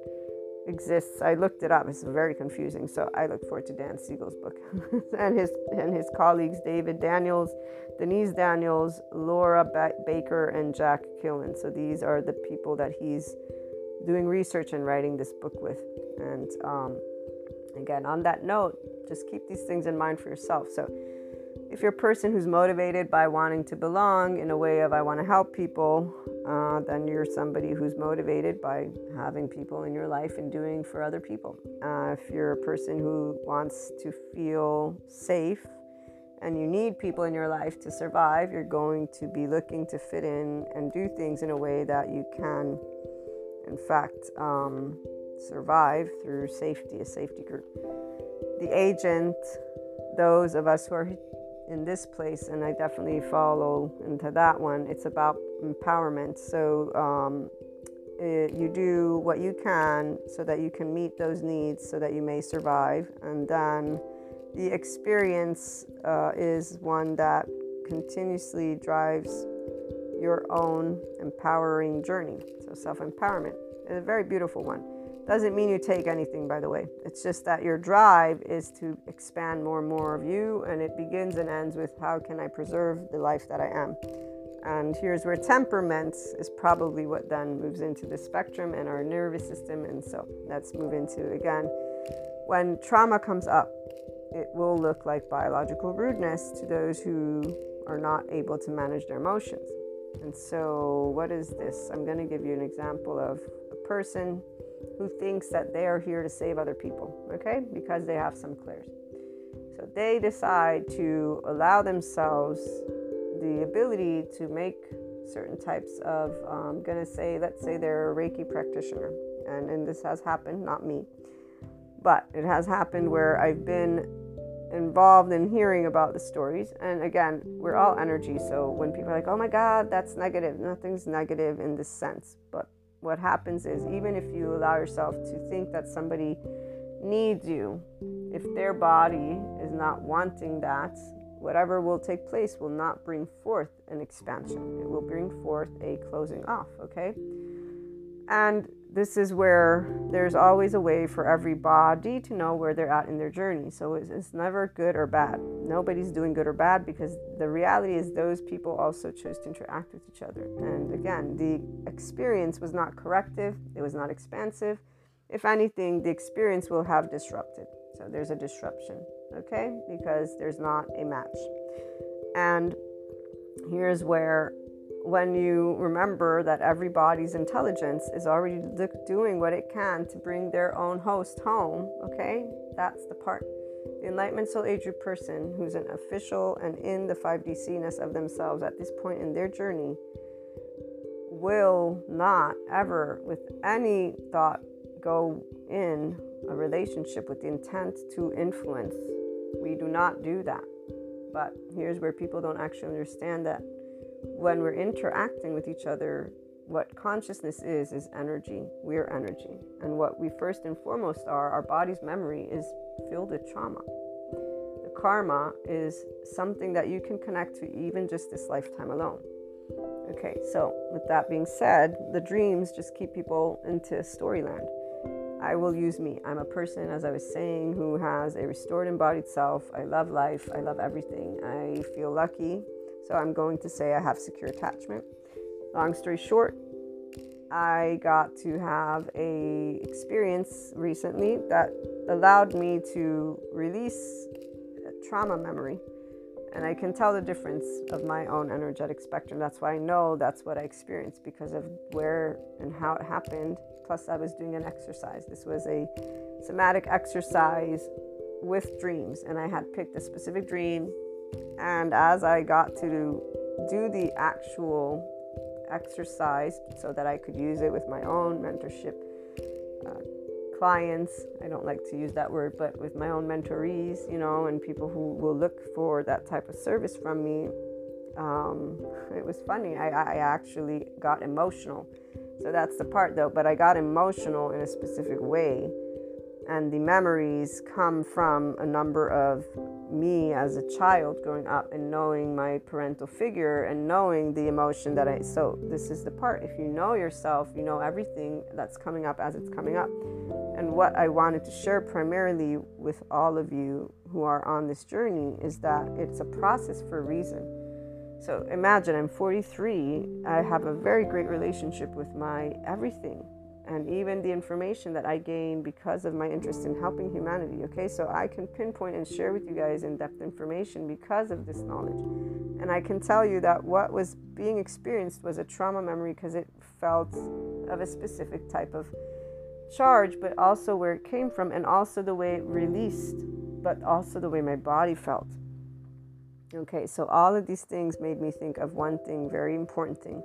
exists. I looked it up. It's very confusing. So I look forward to Dan Siegel's book and his and his colleagues David Daniels, Denise Daniels, Laura ba- Baker, and Jack Killen. So these are the people that he's doing research and writing this book with. And um, again, on that note, just keep these things in mind for yourself. So if you're a person who's motivated by wanting to belong in a way of I want to help people, uh, then you're somebody who's motivated by having people in your life and doing for other people. Uh, if you're a person who wants to feel safe and you need people in your life to survive, you're going to be looking to fit in and do things in a way that you can, in fact, um, survive through safety, a safety group. The agent, those of us who are in this place, and I definitely follow into that one. It's about empowerment. So um, it, you do what you can so that you can meet those needs so that you may survive. And then the experience uh, is one that continuously drives your own empowering journey. So, self empowerment is a very beautiful one. Doesn't mean you take anything, by the way. It's just that your drive is to expand more and more of you, and it begins and ends with how can I preserve the life that I am. And here's where temperament is probably what then moves into the spectrum and our nervous system. And so let's move into again when trauma comes up, it will look like biological rudeness to those who are not able to manage their emotions. And so, what is this? I'm going to give you an example of a person who thinks that they are here to save other people, okay? Because they have some clairs. So they decide to allow themselves the ability to make certain types of, I'm um, going to say, let's say they're a Reiki practitioner. And, and this has happened, not me, but it has happened where I've been involved in hearing about the stories. And again, we're all energy. So when people are like, oh my God, that's negative, nothing's negative in this sense. But what happens is even if you allow yourself to think that somebody needs you, if their body is not wanting that, whatever will take place will not bring forth an expansion. It will bring forth a closing off, okay? And this is where there's always a way for everybody to know where they're at in their journey. So it's, it's, never good or bad. Nobody's doing good or bad because the reality is those people also chose to interact with each other. And again, the experience was not corrective, it was not expansive. If anything, the experience will have disrupted. So there's a disruption, okay? Because there's not a match. And here's where when you remember that everybody's intelligence is already doing what it can to bring their own host home, okay? That's the part. The Enlightenment Soul Age group person who's an official and in the 5D ness of themselves at this point in their journey will not ever, with any thought, go in a relationship with the intent to influence. We do not do that. But here's where people don't actually understand that when we're interacting with each other, what consciousness is, is energy. We are energy. And what we first and foremost are, our body's memory is filled with trauma. The karma is something that you can connect to even just this lifetime alone. Okay, so with that being said, the dreams just keep people into storyland. I will use me. I'm a person, as I was saying, who has a restored embodied self. I love life. I love everything. I feel lucky. So I'm going to say I have secure attachment. Long story short, I got to have a experience recently that allowed me to release trauma memory and I can tell the difference of my own energetic spectrum. That's why I know that's what I experienced because of where and how it happened. Plus, I was doing an exercise. This was a somatic exercise with dreams, and I had picked a specific dream. And as I got to do the actual exercise so that I could use it with my own mentorship uh, clients. I don't like to use that word, but with my own mentorees, you know, and people who will look for that type of service from me. Um, it was funny. I, I actually got emotional. So that's the part though, but I got emotional in a specific way and the memories come from a number of me as a child growing up and knowing my parental figure and knowing the emotion that I so this is the part. If you know yourself you know everything that's coming up as it's coming up. And what I wanted to share primarily with all of you who are on this journey is that it's a process for a reason. So imagine I'm 43 I have a very great relationship with my everything and even the information that I gain because of my interest in helping humanity. Okay, so I can pinpoint and share with you guys in depth information because of this knowledge. And I can tell you that what was being experienced was a trauma memory because it felt of a specific type of charge, but also where it came from, and also the way it released, but also the way my body felt. Okay, so all of these things made me think of one thing, very important thing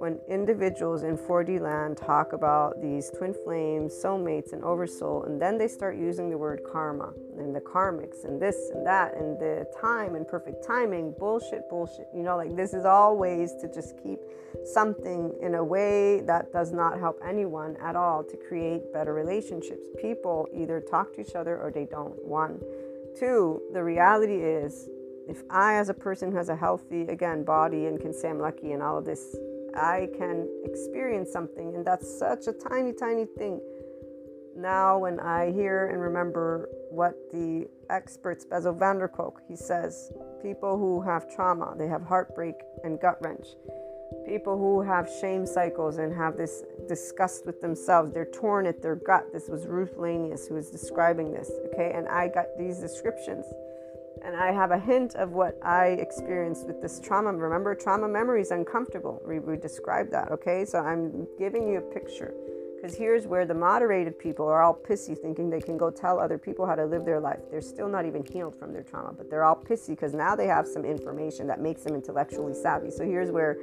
when individuals in 4D land talk about these twin flames, soulmates, and oversoul, and then they start using the word karma and the karmics and this and that and the time and perfect timing, bullshit, bullshit. You know, like this is all ways to just keep something in a way that does not help anyone at all to create better relationships. People either talk to each other or they don't. One. Two, the reality is if I, as a person has a healthy, again, body and can say I'm lucky and all of this I can experience something, and that's such a tiny, tiny thing. Now, when I hear and remember what the experts, der Kolk, he says, people who have trauma, they have heartbreak and gut wrench. People who have shame cycles and have this disgust with themselves, they're torn at their gut. This was Ruth Lanius who was describing this, okay? And I got these descriptions and I have a hint of what I experienced with this trauma. Remember, trauma memory is uncomfortable. We, we described that, okay? So I'm giving you a picture. Because here's where the moderated people are all pissy, thinking they can go tell other people how to live their life. They're still not even healed from their trauma, but they're all pissy because now they have some information that makes them intellectually savvy. So here's where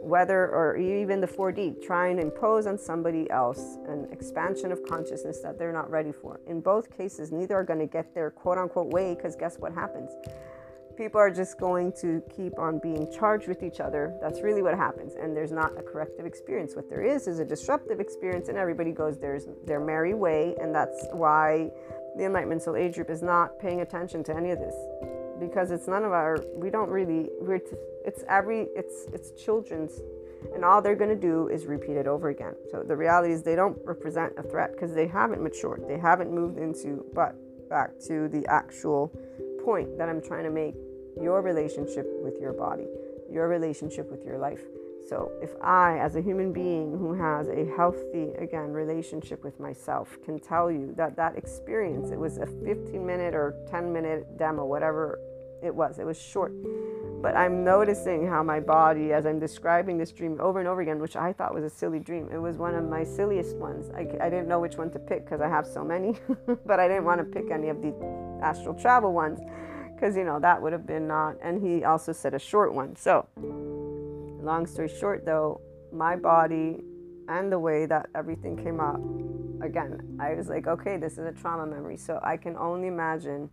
whether or even the 4D, try and impose on somebody else an expansion of consciousness that they're not ready for. In both cases, neither are going to get their quote unquote way because guess what happens? People are just going to keep on being charged with each other. That's really what happens. And there's not a corrective experience. What there is is a disruptive experience, and everybody goes their, their merry way. And that's why the Enlightenment Soul Age group is not paying attention to any of this because it's none of our we don't really we're t- it's every it's it's children's and all they're going to do is repeat it over again. So the reality is they don't represent a threat because they haven't matured. They haven't moved into but back to the actual point that i'm trying to make your relationship with your body your relationship with your life. So if i as a human being who has a healthy again relationship with myself can tell you that that experience it was a 15 minute or 10 minute demo whatever it was. It was short. But I'm noticing how my body, as I'm describing this dream over and over again, which I thought was a silly dream, it was one of my silliest ones. I, I didn't know which one to pick because I have so many, but I didn't want to pick any of the astral travel ones because, you know, that would have been not. And he also said a short one. So, long story short, though, my body and the way that everything came up, again, I was like, okay, this is a trauma memory. So I can only imagine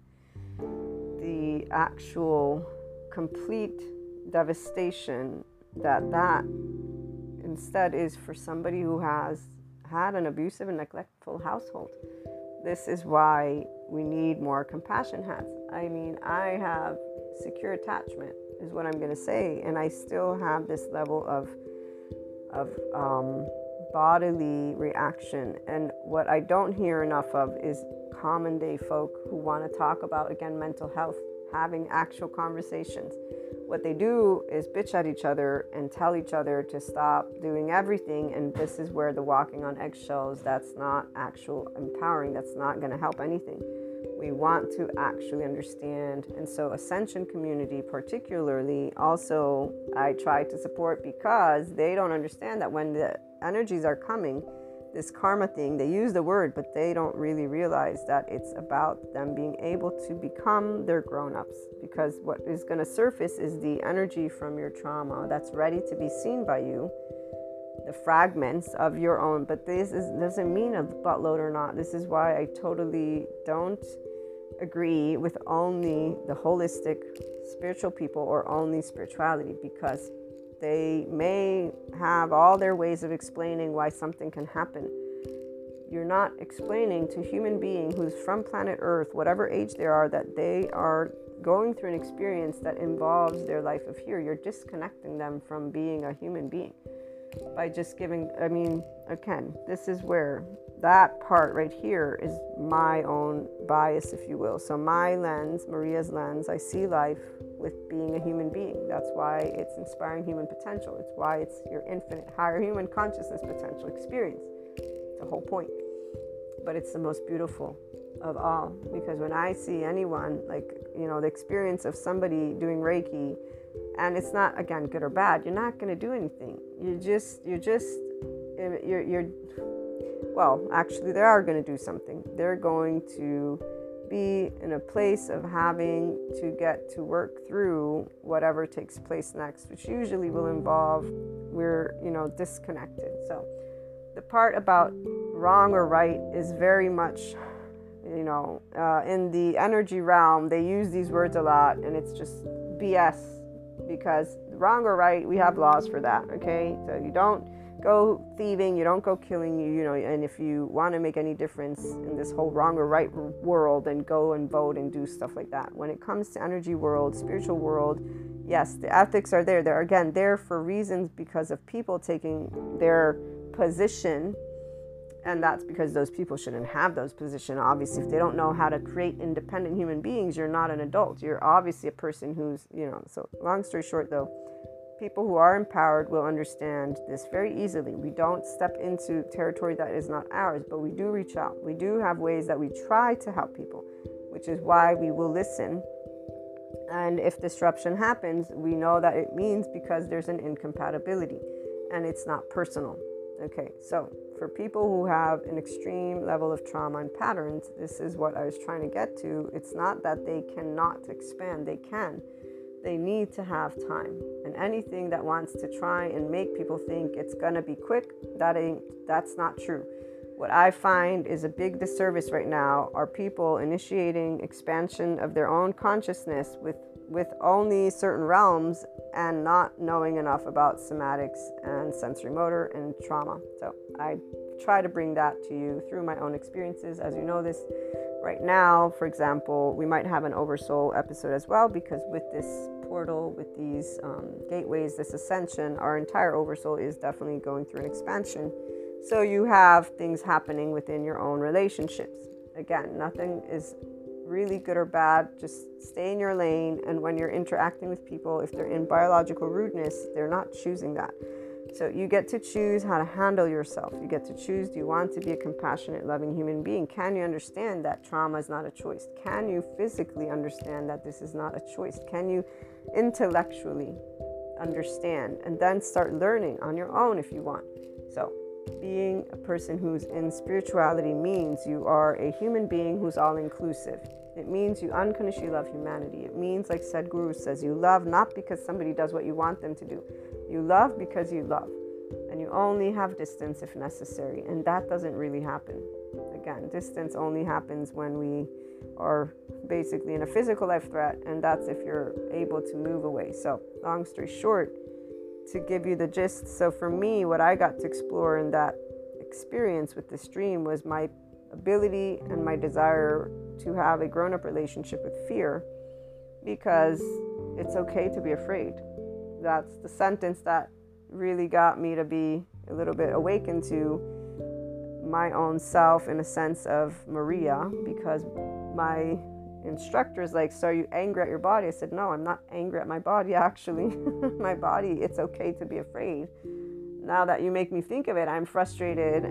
the actual complete devastation that that instead is for somebody who has had an abusive and neglectful household. This is why we need more compassion hats. I mean, I have secure attachment, is what I'm going to say, and I still have this level of of um, bodily reaction. And what I don't hear enough of is common day folk who want to talk about again mental health, having actual conversations what they do is bitch at each other and tell each other to stop doing everything. And this is where the walking on eggshells, that's not actual empowering, that's not going to help anything. We want to actually understand. And so, Ascension community, particularly, also I try to support because they don't understand that when the energies are coming, this karma thing, they use the word, but they don't really realize that it's about them being able to become their grown ups. Because what is going to surface is the energy from your trauma that's ready to be seen by you, the fragments of your own. But this is, doesn't mean a buttload or not. This is why I totally don't agree with only the holistic spiritual people or only spirituality because they may have all their ways of explaining why something can happen. You're not explaining to human being who's from planet Earth, whatever age they are, that they are going through an experience that involves their life of here. You're disconnecting them from being a human being by just giving. I mean, again, this is where that part right here is my own bias, if you will. So, my lens, Maria's lens, I see life with being a human being. That's why it's inspiring human potential. It's why it's your infinite higher human consciousness potential experience. It's the whole point. But it's the most beautiful of all because when I see anyone, like, you know, the experience of somebody doing Reiki, and it's not, again, good or bad, you're not going to do anything. You're just, you're just, you're, you're, well, actually, they are going to do something. They're going to be in a place of having to get to work through whatever takes place next, which usually will involve we're, you know, disconnected. So the part about wrong or right is very much, you know, uh, in the energy realm, they use these words a lot and it's just BS because wrong or right, we have laws for that, okay? So you don't go thieving, you don't go killing you, you know, and if you want to make any difference in this whole wrong or right world, then go and vote and do stuff like that. When it comes to energy world, spiritual world, yes, the ethics are there. They're again there for reasons because of people taking their position and that's because those people shouldn't have those positions obviously if they don't know how to create independent human beings you're not an adult you're obviously a person who's you know so long story short though people who are empowered will understand this very easily. We don't step into territory that is not ours, but we do reach out. We do have ways that we try to help people, which is why we will listen. And if disruption happens, we know that it means because there's an incompatibility and it's not personal. Okay, so for people who have an extreme level of trauma and patterns, this is what I was trying to get to. It's not that they cannot expand, they can they need to have time. And anything that wants to try and make people think it's going to be quick, that ain't that's not true. What I find is a big disservice right now are people initiating expansion of their own consciousness with with only certain realms and not knowing enough about somatics and sensory motor and trauma. So I try to bring that to you through my own experiences. As you know, this right now, for example, we might have an oversoul episode as well because with this portal, with these um, gateways, this ascension, our entire oversoul is definitely going through an expansion. So you have things happening within your own relationships. Again, nothing is really good or bad. Just stay in your lane. And when you're interacting with people, if they're in biological rudeness, they're not choosing that. So you get to choose how to handle yourself. You get to choose do you want to be a compassionate, loving human being? Can you understand that trauma is not a choice? Can you physically understand that this is not a choice? Can you intellectually understand and then start learning on your own if you want? So, being a person who's in spirituality means you are a human being who's all inclusive. It means you unconditionally love humanity. It means, like Sadhguru says, you love not because somebody does what you want them to do. You love because you love. And you only have distance if necessary. And that doesn't really happen. Again, distance only happens when we are basically in a physical life threat. And that's if you're able to move away. So, long story short, to give you the gist, so for me, what I got to explore in that experience with this dream was my ability and my desire to have a grown up relationship with fear because it's okay to be afraid. That's the sentence that really got me to be a little bit awakened to my own self in a sense of Maria because my instructor is like, So are you angry at your body? I said, No, I'm not angry at my body, actually. my body, it's okay to be afraid. Now that you make me think of it, I'm frustrated.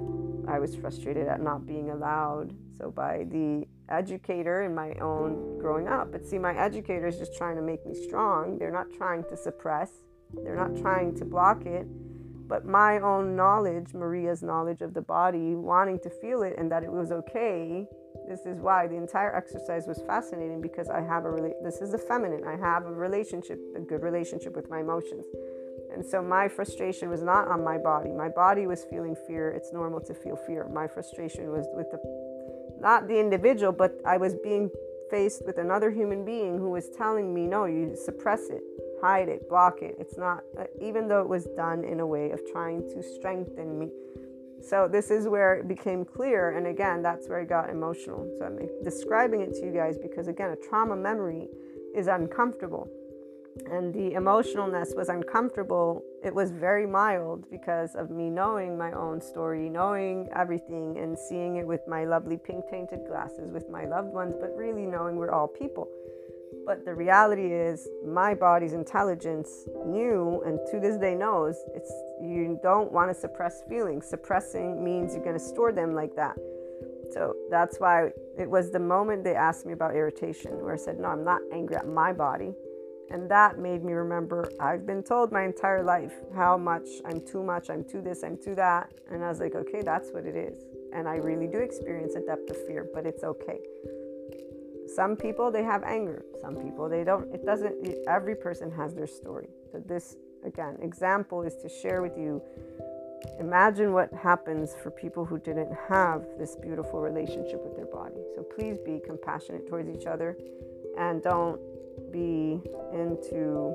I was frustrated at not being allowed. So, by the educator in my own growing up. But see, my educator is just trying to make me strong. They're not trying to suppress, they're not trying to block it. But my own knowledge, Maria's knowledge of the body, wanting to feel it and that it was okay. This is why the entire exercise was fascinating because I have a really, this is a feminine. I have a relationship, a good relationship with my emotions. And so my frustration was not on my body. My body was feeling fear. It's normal to feel fear. My frustration was with the not the individual, but I was being faced with another human being who was telling me, no, you suppress it, hide it, block it. It's not, uh, even though it was done in a way of trying to strengthen me. So, this is where it became clear. And again, that's where I got emotional. So, I'm describing it to you guys because, again, a trauma memory is uncomfortable and the emotionalness was uncomfortable. It was very mild because of me knowing my own story, knowing everything, and seeing it with my lovely pink tainted glasses with my loved ones, but really knowing we're all people. But the reality is, my body's intelligence knew, and to this day knows, it's you don't want to suppress feelings. Suppressing means you're going to store them like that. So that's why it was the moment they asked me about irritation, where I said, No, I'm not angry at my body. And that made me remember I've been told my entire life how much I'm too much, I'm too this, I'm too that. And I was like, okay, that's what it is. And I really do experience a depth of fear, but it's okay. Some people, they have anger. Some people, they don't. It doesn't, every person has their story. So, this, again, example is to share with you. Imagine what happens for people who didn't have this beautiful relationship with their body. So, please be compassionate towards each other and don't be into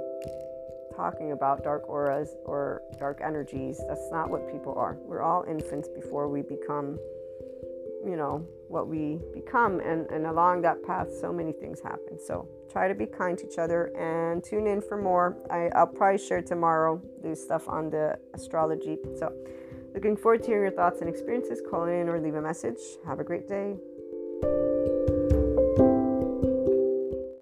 talking about dark auras or dark energies. That's not what people are. We're all infants before we become, you know, what we become. And, and along that path, so many things happen. So try to be kind to each other and tune in for more. I, I'll probably share tomorrow, do stuff on the astrology. So looking forward to hearing your thoughts and experiences. Call in or leave a message. Have a great day.